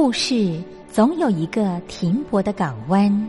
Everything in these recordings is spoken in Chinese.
故事总有一个停泊的港湾。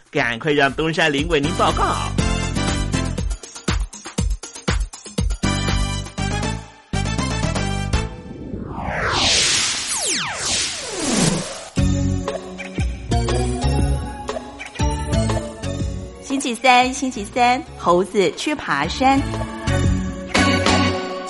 赶快让东山林为您报告。星期三，星期三，猴子去爬山。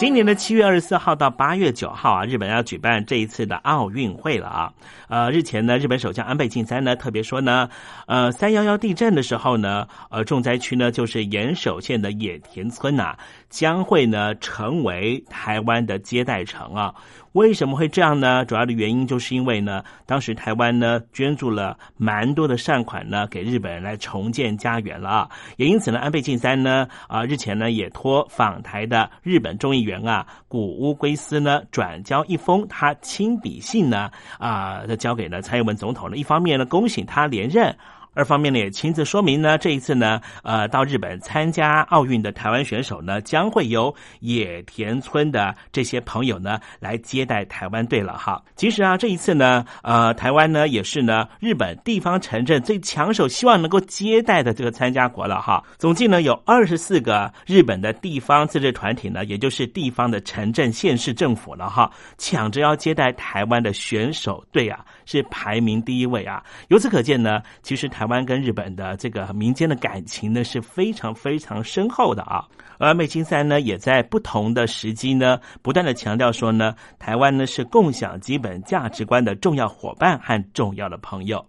今年的七月二十四号到八月九号啊，日本要举办这一次的奥运会了啊。呃，日前呢，日本首相安倍晋三呢特别说呢，呃，三幺幺地震的时候呢，呃，重灾区呢就是岩手县的野田村呐，将会呢成为台湾的接待城啊。为什么会这样呢？主要的原因就是因为呢，当时台湾呢捐助了蛮多的善款呢给日本人来重建家园了啊。也因此呢，安倍晋三呢啊日前呢也托访台的日本众议员啊古屋圭司呢转交一封他亲笔信呢啊，交给了蔡英文总统呢。一方面呢恭喜他连任。二方面呢，也亲自说明呢，这一次呢，呃，到日本参加奥运的台湾选手呢，将会由野田村的这些朋友呢来接待台湾队了哈。其实啊，这一次呢，呃，台湾呢也是呢日本地方城镇最抢手，希望能够接待的这个参加国了哈。总计呢有二十四个日本的地方自治团体呢，也就是地方的城镇县市政府了哈，抢着要接待台湾的选手队啊，是排名第一位啊。由此可见呢，其实台台湾跟日本的这个民间的感情呢是非常非常深厚的啊。而美金三呢，也在不同的时机呢，不断的强调说呢，台湾呢是共享基本价值观的重要伙伴和重要的朋友。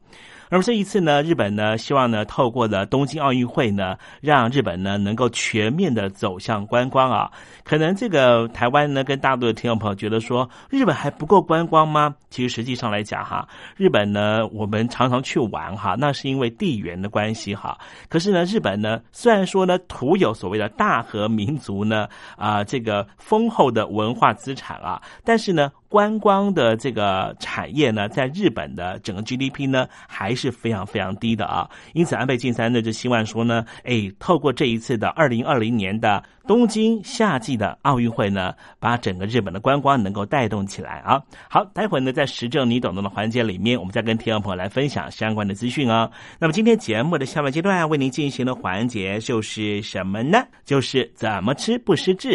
而这一次呢，日本呢希望呢透过了东京奥运会呢，让日本呢能够全面的走向观光啊。可能这个台湾呢跟大陆的听众朋友觉得说，日本还不够观光吗？其实实际上来讲哈，日本呢我们常常去玩哈，那是因为地缘的关系哈。可是呢，日本呢虽然说呢土有所谓的大和民族呢啊这个丰厚的文化资产啊，但是呢。观光的这个产业呢，在日本的整个 GDP 呢，还是非常非常低的啊。因此，安倍晋三呢就希望说呢，哎，透过这一次的二零二零年的东京夏季的奥运会呢，把整个日本的观光能够带动起来啊。好，待会呢，在时政你懂懂的环节里面，我们再跟听众朋友来分享相关的资讯哦。那么今天节目的下半阶段为您进行的环节就是什么呢？就是怎么吃不失智。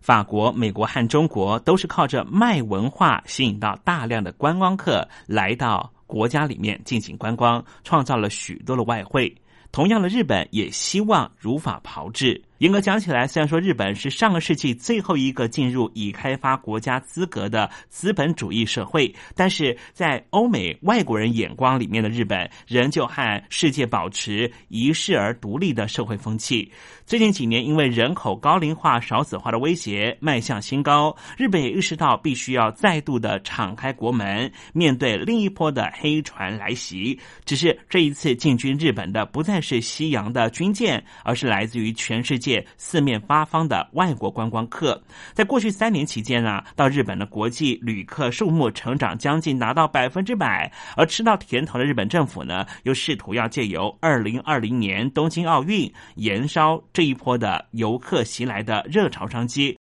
法国、美国和中国都是靠着卖文化吸引到大量的观光客来到国家里面进行观光，创造了许多的外汇。同样的，日本也希望如法炮制。严格讲起来，虽然说日本是上个世纪最后一个进入已开发国家资格的资本主义社会，但是在欧美外国人眼光里面的日本，仍旧和世界保持一世而独立的社会风气。最近几年，因为人口高龄化、少子化的威胁迈向新高，日本也意识到必须要再度的敞开国门，面对另一波的黑船来袭。只是这一次进军日本的不再是西洋的军舰，而是来自于全世界。四面八方的外国观光客，在过去三年期间啊，到日本的国际旅客数目成长将近达到百分之百。而吃到甜头的日本政府呢，又试图要借由二零二零年东京奥运延烧这一波的游客袭来的热潮商机。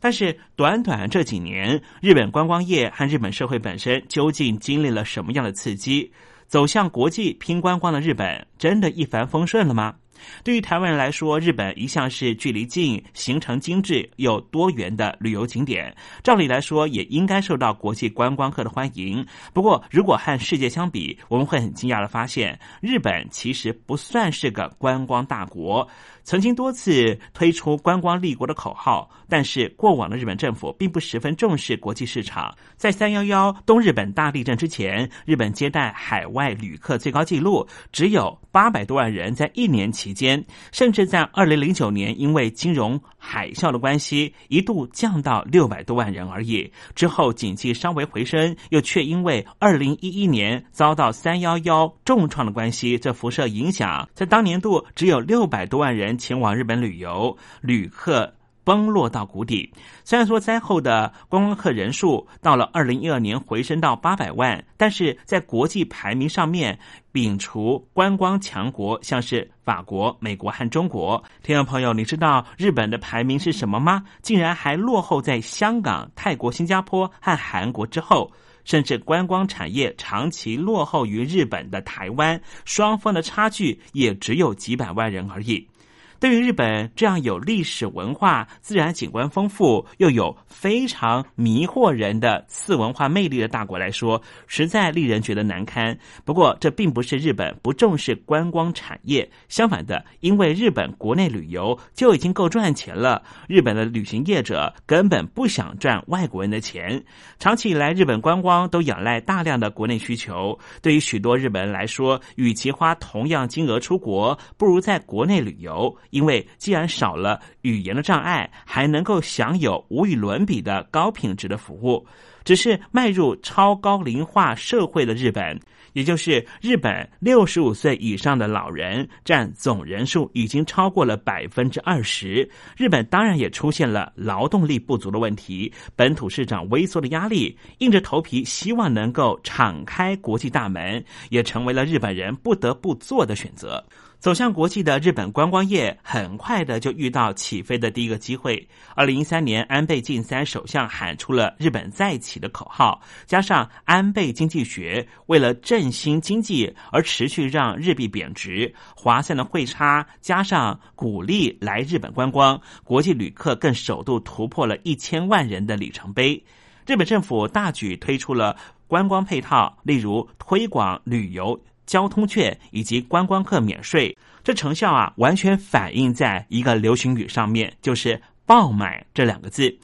但是，短短这几年，日本观光业和日本社会本身究竟经历了什么样的刺激？走向国际拼观光的日本，真的一帆风顺了吗？对于台湾人来说，日本一向是距离近、行程精致又多元的旅游景点，照理来说也应该受到国际观光客的欢迎。不过，如果和世界相比，我们会很惊讶的发现，日本其实不算是个观光大国。曾经多次推出观光立国的口号，但是过往的日本政府并不十分重视国际市场。在三幺幺东日本大地震之前，日本接待海外旅客最高纪录只有八百多万人，在一年期间，甚至在二零零九年因为金融海啸的关系，一度降到六百多万人而已。之后景气稍微回升，又却因为二零一一年遭到三幺幺重创的关系，这辐射影响，在当年度只有六百多万人。前往日本旅游，旅客崩落到谷底。虽然说灾后的观光客人数到了二零一二年回升到八百万，但是在国际排名上面，摒除观光强国，像是法国、美国和中国。听众朋友，你知道日本的排名是什么吗？竟然还落后在香港、泰国、新加坡和韩国之后。甚至观光产业长期落后于日本的台湾，双方的差距也只有几百万人而已。对于日本这样有历史文化、自然景观丰富又有非常迷惑人的次文化魅力的大国来说，实在令人觉得难堪。不过，这并不是日本不重视观光产业，相反的，因为日本国内旅游就已经够赚钱了，日本的旅行业者根本不想赚外国人的钱。长期以来，日本观光都仰赖大量的国内需求。对于许多日本人来说，与其花同样金额出国，不如在国内旅游。因为既然少了语言的障碍，还能够享有无与伦比的高品质的服务。只是迈入超高龄化社会的日本，也就是日本六十五岁以上的老人占总人数已经超过了百分之二十。日本当然也出现了劳动力不足的问题，本土市场微缩的压力，硬着头皮希望能够敞开国际大门，也成为了日本人不得不做的选择。走向国际的日本观光业很快的就遇到起飞的第一个机会。二零一三年，安倍晋三首相喊出了“日本再起”的口号，加上安倍经济学为了振兴经济而持续让日币贬值，划算的汇差，加上鼓励来日本观光，国际旅客更首度突破了一千万人的里程碑。日本政府大举推出了观光配套，例如推广旅游。交通券以及观光客免税，这成效啊，完全反映在一个流行语上面，就是“爆买”这两个字。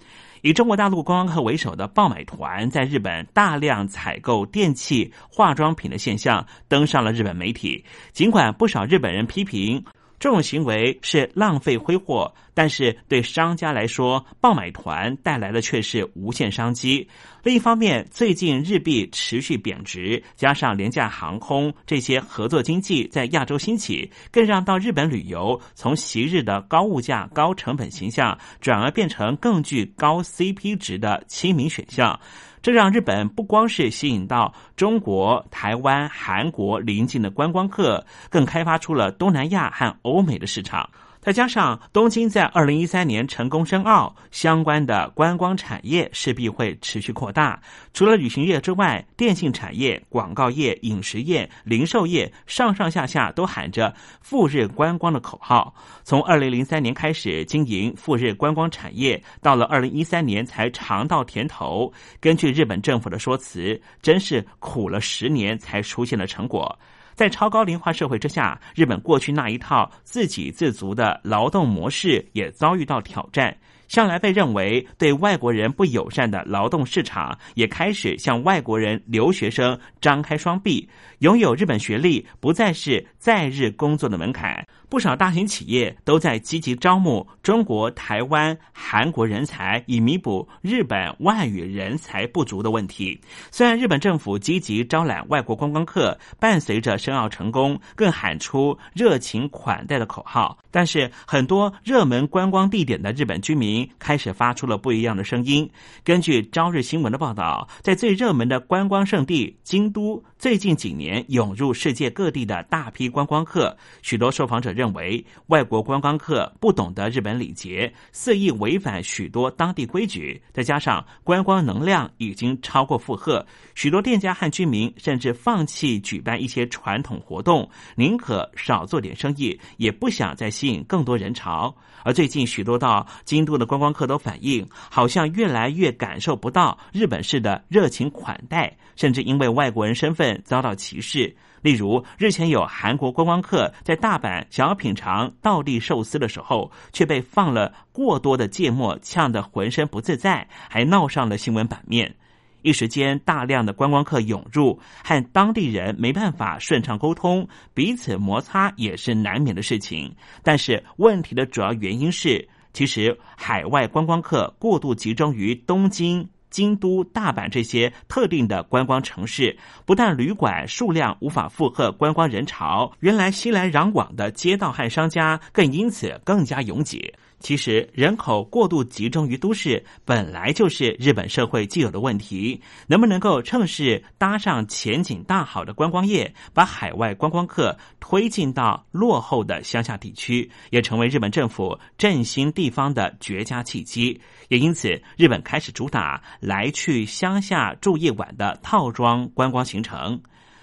以中国大陆观光客为首的爆买团，在日本大量采购电器、化妆品的现象，登上了日本媒体。尽管不少日本人批评。这种行为是浪费挥霍，但是对商家来说，爆买团带来的却是无限商机。另一方面，最近日币持续贬值，加上廉价航空这些合作经济在亚洲兴起，更让到日本旅游从昔日的高物价、高成本形象，转而变成更具高 CP 值的亲民选项。这让日本不光是吸引到中国、台湾、韩国临近的观光客，更开发出了东南亚和欧美的市场。再加上东京在二零一三年成功申奥，相关的观光产业势必会持续扩大。除了旅行业之外，电信产业、广告业、饮食业、零售业上上下下都喊着赴日观光的口号。从二零零三年开始经营赴日观光产业，到了二零一三年才尝到甜头。根据日本政府的说辞，真是苦了十年才出现了成果。在超高龄化社会之下，日本过去那一套自给自足的劳动模式也遭遇到挑战。向来被认为对外国人不友善的劳动市场，也开始向外国人留学生张开双臂。拥有日本学历不再是在日工作的门槛。不少大型企业都在积极招募中国、台湾、韩国人才，以弥补日本外语人才不足的问题。虽然日本政府积极招揽外国观光客，伴随着申奥成功，更喊出热情款待的口号，但是很多热门观光地点的日本居民开始发出了不一样的声音。根据朝日新闻的报道，在最热门的观光胜地京都，最近几年涌入世界各地的大批观光客，许多受访者。认为外国观光客不懂得日本礼节，肆意违反许多当地规矩，再加上观光能量已经超过负荷，许多店家和居民甚至放弃举办一些传统活动，宁可少做点生意，也不想再吸引更多人潮。而最近许多到京都的观光客都反映，好像越来越感受不到日本式的热情款待，甚至因为外国人身份遭到歧视。例如，日前有韩国观光客在大阪想品尝道地寿司的时候，却被放了过多的芥末呛得浑身不自在，还闹上了新闻版面。一时间，大量的观光客涌入，和当地人没办法顺畅沟通，彼此摩擦也是难免的事情。但是，问题的主要原因是，其实海外观光客过度集中于东京。京都、大阪这些特定的观光城市，不但旅馆数量无法负荷观光人潮，原来熙来攘往的街道和商家更因此更加拥挤。其实，人口过度集中于都市，本来就是日本社会既有的问题。能不能够趁势搭上前景大好的观光业，把海外观光客推进到落后的乡下地区，也成为日本政府振兴地方的绝佳契机。也因此，日本开始主打来去乡下住一晚的套装观光行程。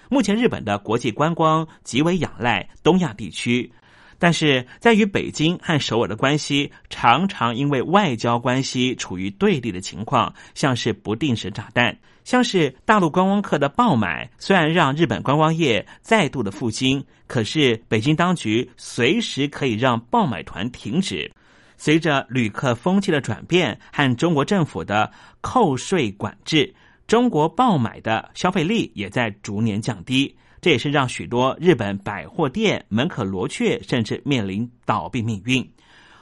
目前，日本的国际观光极为仰赖东亚地区。但是在与北京和首尔的关系，常常因为外交关系处于对立的情况，像是不定时炸弹，像是大陆观光客的爆买，虽然让日本观光业再度的复兴，可是北京当局随时可以让爆买团停止。随着旅客风气的转变和中国政府的扣税管制，中国爆买的消费力也在逐年降低。这也是让许多日本百货店门可罗雀，甚至面临倒闭命运。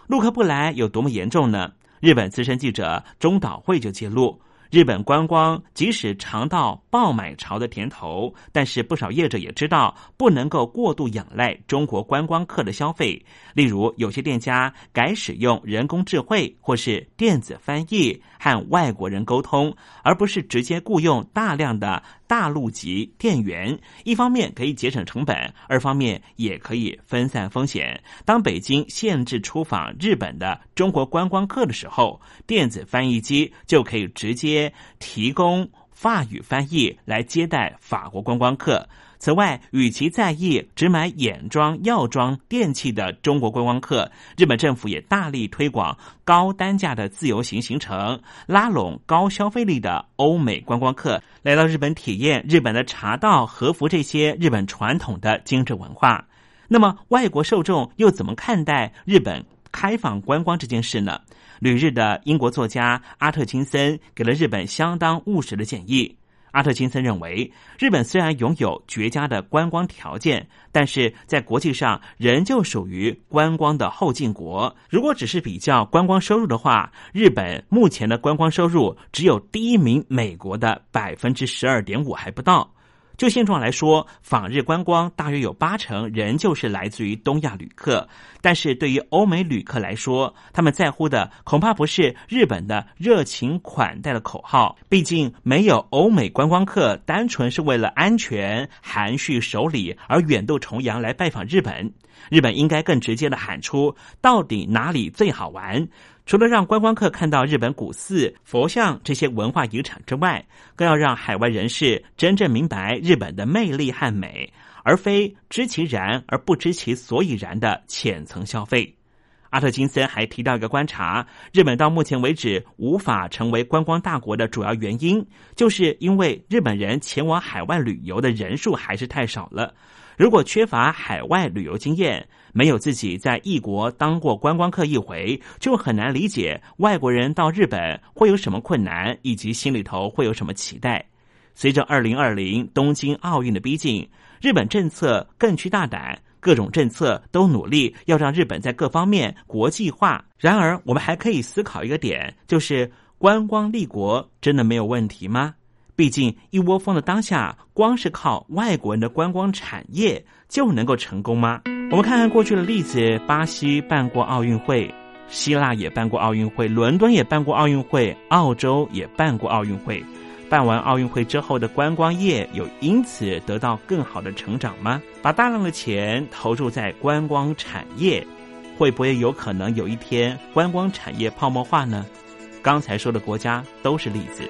陆客不来有多么严重呢？日本资深记者中岛惠就揭露。日本观光即使尝到爆买潮的甜头，但是不少业者也知道不能够过度仰赖中国观光客的消费。例如，有些店家改使用人工智慧或是电子翻译和外国人沟通，而不是直接雇佣大量的大陆级电源，一方面可以节省成本，二方面也可以分散风险。当北京限制出访日本的中国观光客的时候，电子翻译机就可以直接提供法语翻译来接待法国观光客。此外，与其在意只买眼妆、药妆、电器的中国观光客，日本政府也大力推广高单价的自由行行程，拉拢高消费力的欧美观光客来到日本体验日本的茶道、和服这些日本传统的精致文化。那么，外国受众又怎么看待日本开放观光这件事呢？旅日的英国作家阿特金森给了日本相当务实的建议。阿特金森认为，日本虽然拥有绝佳的观光条件，但是在国际上仍旧属于观光的后进国。如果只是比较观光收入的话，日本目前的观光收入只有第一名美国的百分之十二点五还不到。就现状来说，访日观光大约有八成仍旧是来自于东亚旅客。但是对于欧美旅客来说，他们在乎的恐怕不是日本的热情款待的口号。毕竟，没有欧美观光客单纯是为了安全、含蓄守礼而远渡重洋来拜访日本。日本应该更直接的喊出到底哪里最好玩。除了让观光客看到日本古寺、佛像这些文化遗产之外，更要让海外人士真正明白日本的魅力和美，而非知其然而不知其所以然的浅层消费。阿特金森还提到一个观察：日本到目前为止无法成为观光大国的主要原因，就是因为日本人前往海外旅游的人数还是太少了。如果缺乏海外旅游经验，没有自己在异国当过观光客一回，就很难理解外国人到日本会有什么困难，以及心里头会有什么期待。随着二零二零东京奥运的逼近，日本政策更趋大胆，各种政策都努力要让日本在各方面国际化。然而，我们还可以思考一个点，就是观光立国真的没有问题吗？毕竟一窝蜂的当下，光是靠外国人的观光产业就能够成功吗？我们看看过去的例子：巴西办过奥运会，希腊也办过奥运会，伦敦也办过奥运会，澳洲也办过奥运会。办完奥运会之后的观光业有因此得到更好的成长吗？把大量的钱投入在观光产业，会不会有可能有一天观光产业泡沫化呢？刚才说的国家都是例子。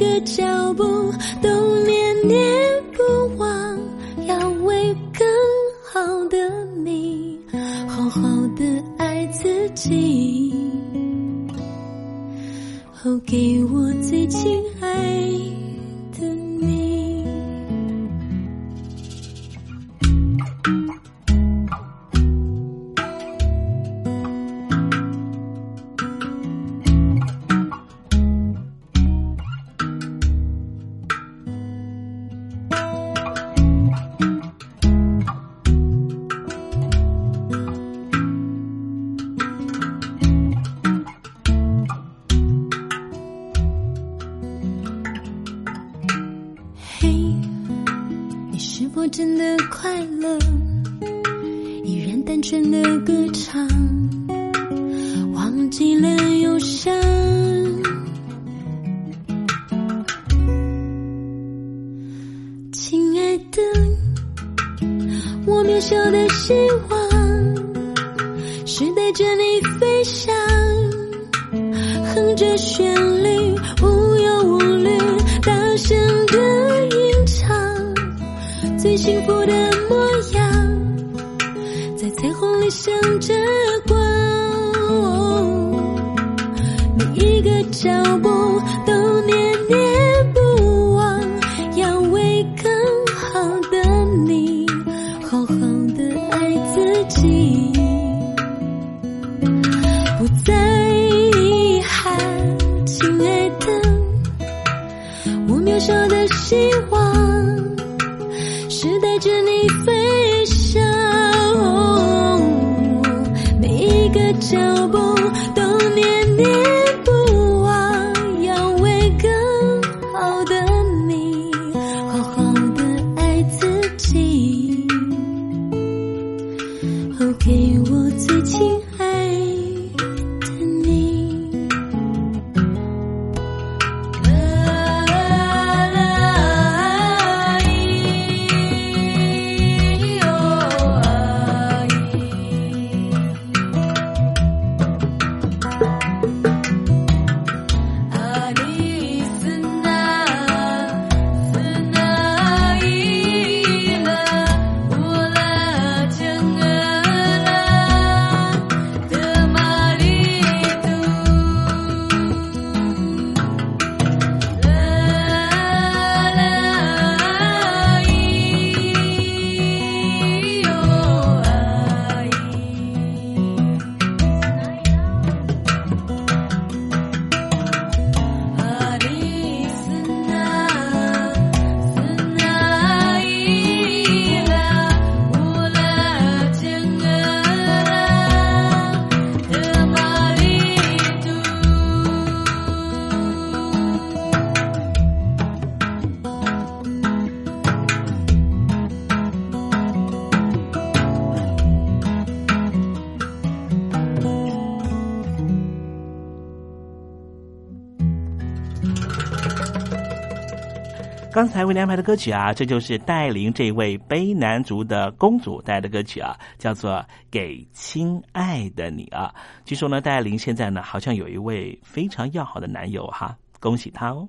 个家亮着光，每一个脚步。为你安排的歌曲啊，这就是带领这位卑南族的公主带来的歌曲啊，叫做《给亲爱的你》啊。据说呢，戴琳现在呢，好像有一位非常要好的男友哈，恭喜他哦。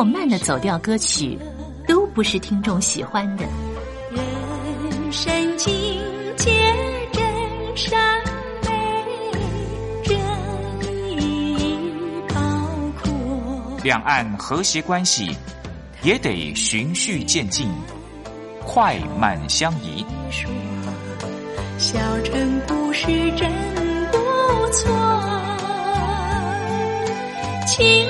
或慢的走调歌曲，都不是听众喜欢的。人生境界真善美，真意高阔。两岸和谐关系也得循序渐进，快慢相宜。小城故事真不错，亲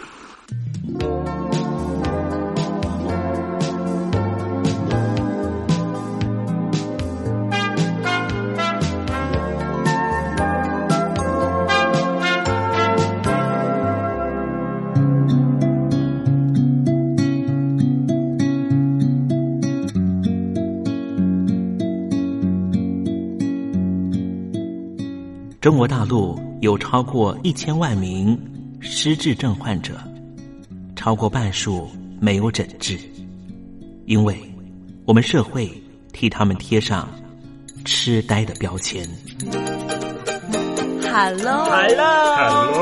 中国大陆有超过一千万名失智症患者，超过半数没有诊治，因为我们社会替他们贴上痴呆的标签。Hello，来了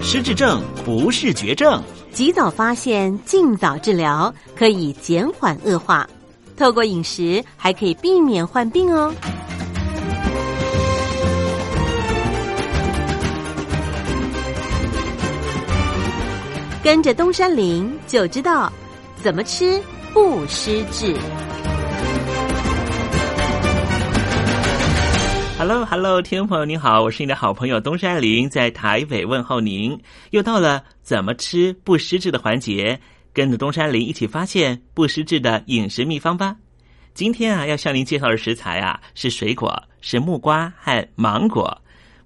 失智症不是绝症，及早发现，尽早治疗，可以减缓恶化。透过饮食，还可以避免患病哦。跟着东山林就知道怎么吃不失智。Hello，Hello，听众朋友您好，我是你的好朋友东山林，在台北问候您。又到了怎么吃不失智的环节，跟着东山林一起发现不失智的饮食秘方吧。今天啊，要向您介绍的食材啊是水果，是木瓜和芒果。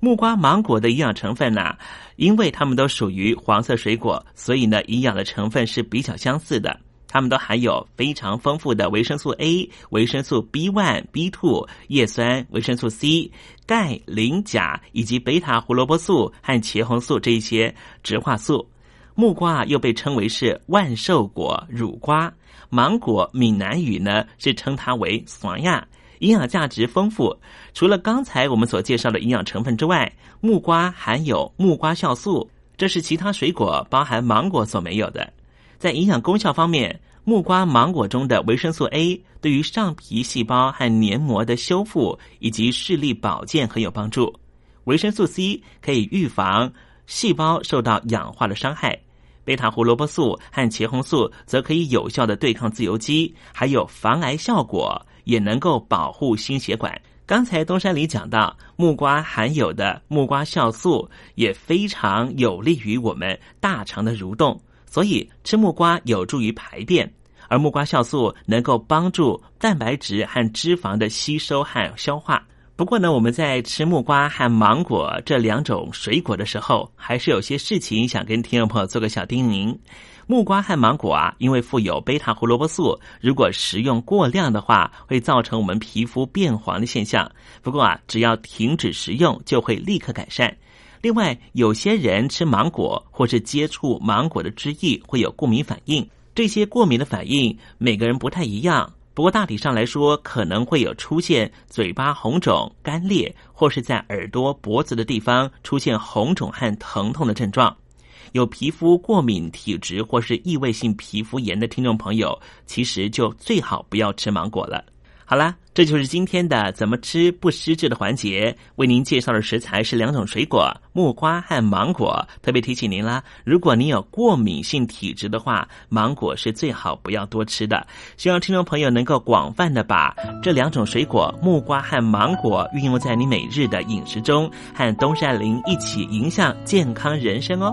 木瓜、芒果的营养成分呢、因为它们都属于黄色水果，所以呢，营养的成分是比较相似的。它们都含有非常丰富的维生素 A、维生素 B one、B two、叶酸、维生素 C、钙、磷、钾以及贝塔胡萝卜素和茄红素这一些植化素。木瓜又被称为是万寿果、乳瓜，芒果闽南语呢是称它为酸亚，营养价值丰富。除了刚才我们所介绍的营养成分之外，木瓜含有木瓜酵素，这是其他水果包含芒果所没有的。在营养功效方面，木瓜、芒果中的维生素 A 对于上皮细胞和黏膜的修复以及视力保健很有帮助。维生素 C 可以预防细胞受到氧化的伤害。贝塔胡萝卜素和茄红素则可以有效的对抗自由基，还有防癌效果，也能够保护心血管。刚才东山里讲到，木瓜含有的木瓜酵素也非常有利于我们大肠的蠕动，所以吃木瓜有助于排便。而木瓜酵素能够帮助蛋白质和脂肪的吸收和消化。不过呢，我们在吃木瓜和芒果这两种水果的时候，还是有些事情想跟听众朋友做个小叮咛。木瓜和芒果啊，因为富有贝塔胡萝卜素，如果食用过量的话，会造成我们皮肤变黄的现象。不过啊，只要停止食用，就会立刻改善。另外，有些人吃芒果或是接触芒果的汁液会有过敏反应，这些过敏的反应每个人不太一样。不过大体上来说，可能会有出现嘴巴红肿、干裂，或是在耳朵、脖子的地方出现红肿和疼痛的症状。有皮肤过敏体质或是异位性皮肤炎的听众朋友，其实就最好不要吃芒果了。好啦，这就是今天的怎么吃不失智的环节。为您介绍的食材是两种水果，木瓜和芒果。特别提醒您啦，如果您有过敏性体质的话，芒果是最好不要多吃的。希望听众朋友能够广泛的把这两种水果木瓜和芒果运用在你每日的饮食中，和东山林一起影响健康人生哦。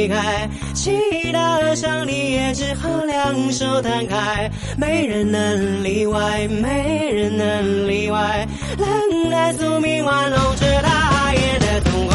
离开。祈祷上帝也只好两手摊开，没人能例外，没人能例外。冷淡宿命玩弄着大雁的痛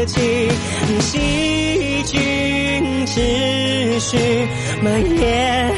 得起。细菌持续蔓延。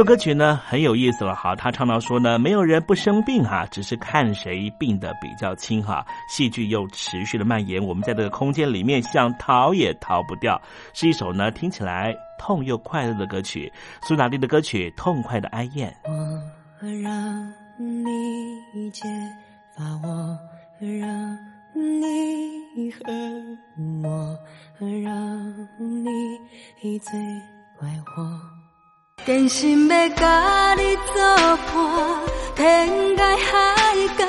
这首歌曲呢很有意思了哈，他唱到说呢，没有人不生病哈，只是看谁病得比较轻哈。戏剧又持续的蔓延，我们在这个空间里面想逃也逃不掉，是一首呢听起来痛又快乐的歌曲。苏打绿的歌曲《痛快的哀怨》。我让你揭发我，让你恨我，让你最怪我。真心要甲你作伴，天涯海角，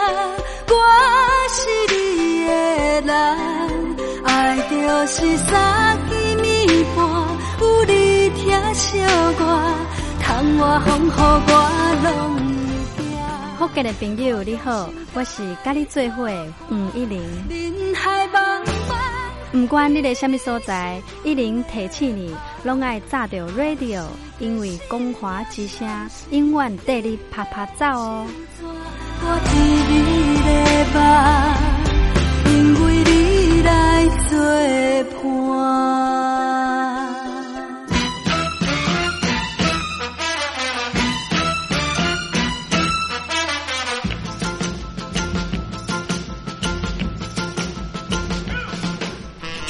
我是你的人。爱就是三更暝半，有你疼惜我，窗外风雨我拢福建的朋友你好，我是甲你做伙的黄一玲。人海茫茫。不管你在什么所在，一零提起你，拢爱炸着 radio，因为光华之声永远带你啪啪走哦。我替你来吧，因为你来作伴。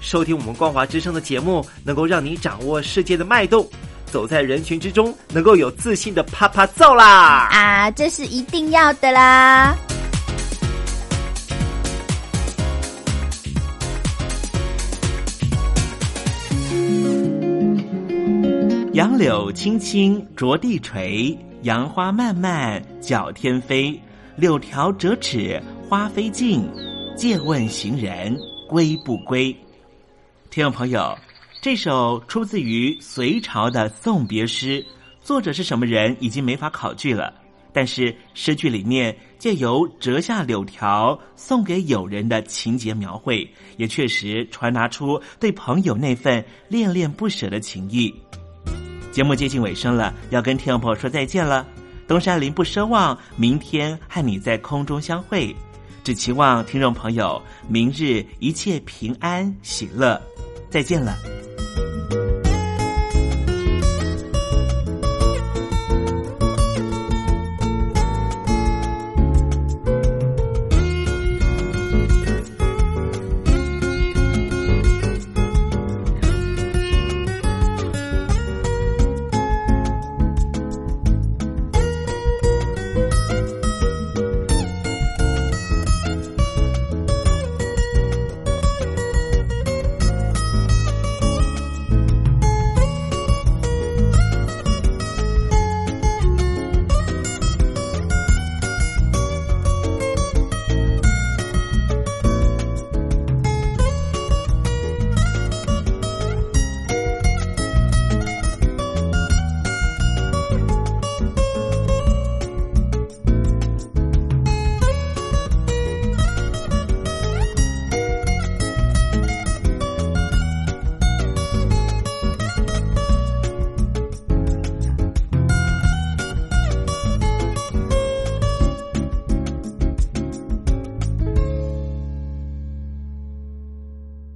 收听我们光华之声的节目，能够让你掌握世界的脉动，走在人群之中，能够有自信的啪啪揍啦！啊，这是一定要的啦！杨柳青青着地垂，杨花漫漫搅天飞。柳条折尺花飞尽，借问行人归不归？听众朋友，这首出自于隋朝的送别诗，作者是什么人已经没法考据了。但是诗句里面借由折下柳条送给友人的情节描绘，也确实传达出对朋友那份恋恋不舍的情谊。节目接近尾声了，要跟听众朋友说再见了。东山林不奢望明天和你在空中相会，只期望听众朋友明日一切平安喜乐。再见了。